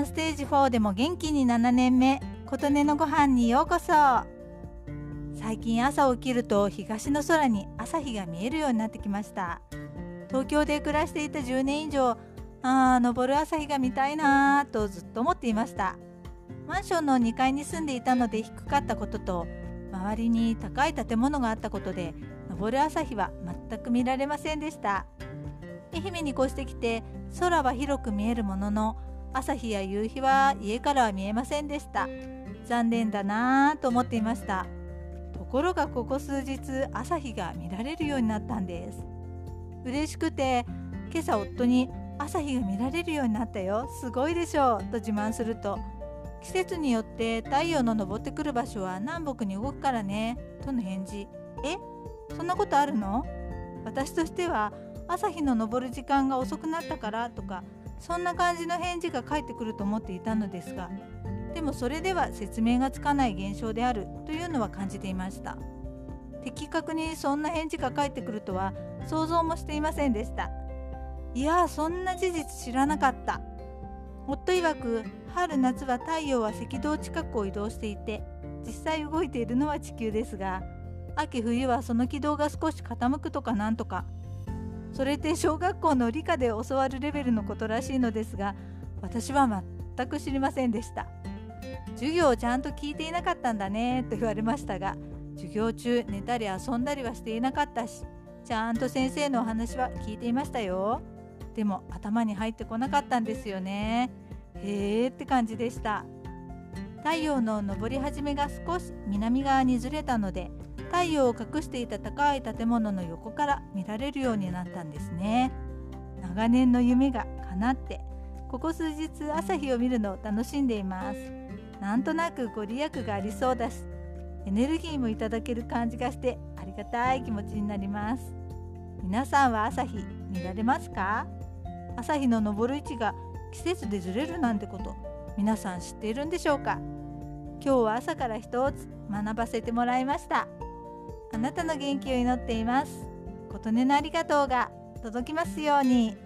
んステージ4でも元気に7年目。琴音のご飯にようこそ。最近朝起きると東の空に朝日が見えるようになってきました。東京で暮らしていた10年以上ああ昇る朝日が見たいなぁとずっと思っていました。マンションの2階に住んでいたので低かったことと周りに高い建物があったことで昇る朝日は全く見られませんでした。愛媛に越してきて空は広く見えるものの朝日や夕日は家からは見えませんでした。残念だなぁと思っていました。ところがここ数日朝日が見られるようになったんです。嬉しくて今朝夫に朝日が見られるようになったよ。すごいでしょうと自慢すると季節によって太陽の昇ってくる場所は南北に動くからね。との返事。え？そんなことあるの？私としては朝日の昇る時間が遅くなったからとかそんな感じの返事が返ってくると思っていたのですがでもそれでは説明がつかない現象であるというのは感じていました。的確にそんな返事が返ってくるとは想像もしていませんでした。いやそんな事実知らなかった。夫曰く春夏は太陽は赤道近くを移動していて実際動いているのは地球ですが秋冬はその軌道が少し傾くとかなんとかそれって小学校の理科で教わるレベルのことらしいのですが私は全く知りませんでした。授業をちゃんと聞いていなかったんだねと言われましたが授業中寝たり遊んだりはしていなかったしちゃんと先生のお話は聞いていましたよ。でも頭に入ってこなかったんですよね。へーって感じでした。太陽の昇り始めが少し南側にずれたので太陽を隠していた高い建物の横から見られるようになったんですね。長年の夢が叶ってここ数日朝日を見るのを楽しんでいます。なんとなくご利益がありそうだしエネルギーもいただける感じがしてありがたい気持ちになります。皆さんは朝日見られますか？朝日の昇る位置が季節でずれるなんてこと皆さん知っているんでしょうか？今日は朝から一つ学ばせてもらいました。あなたの元気を祈っています。琴音のありがとうが届きますように。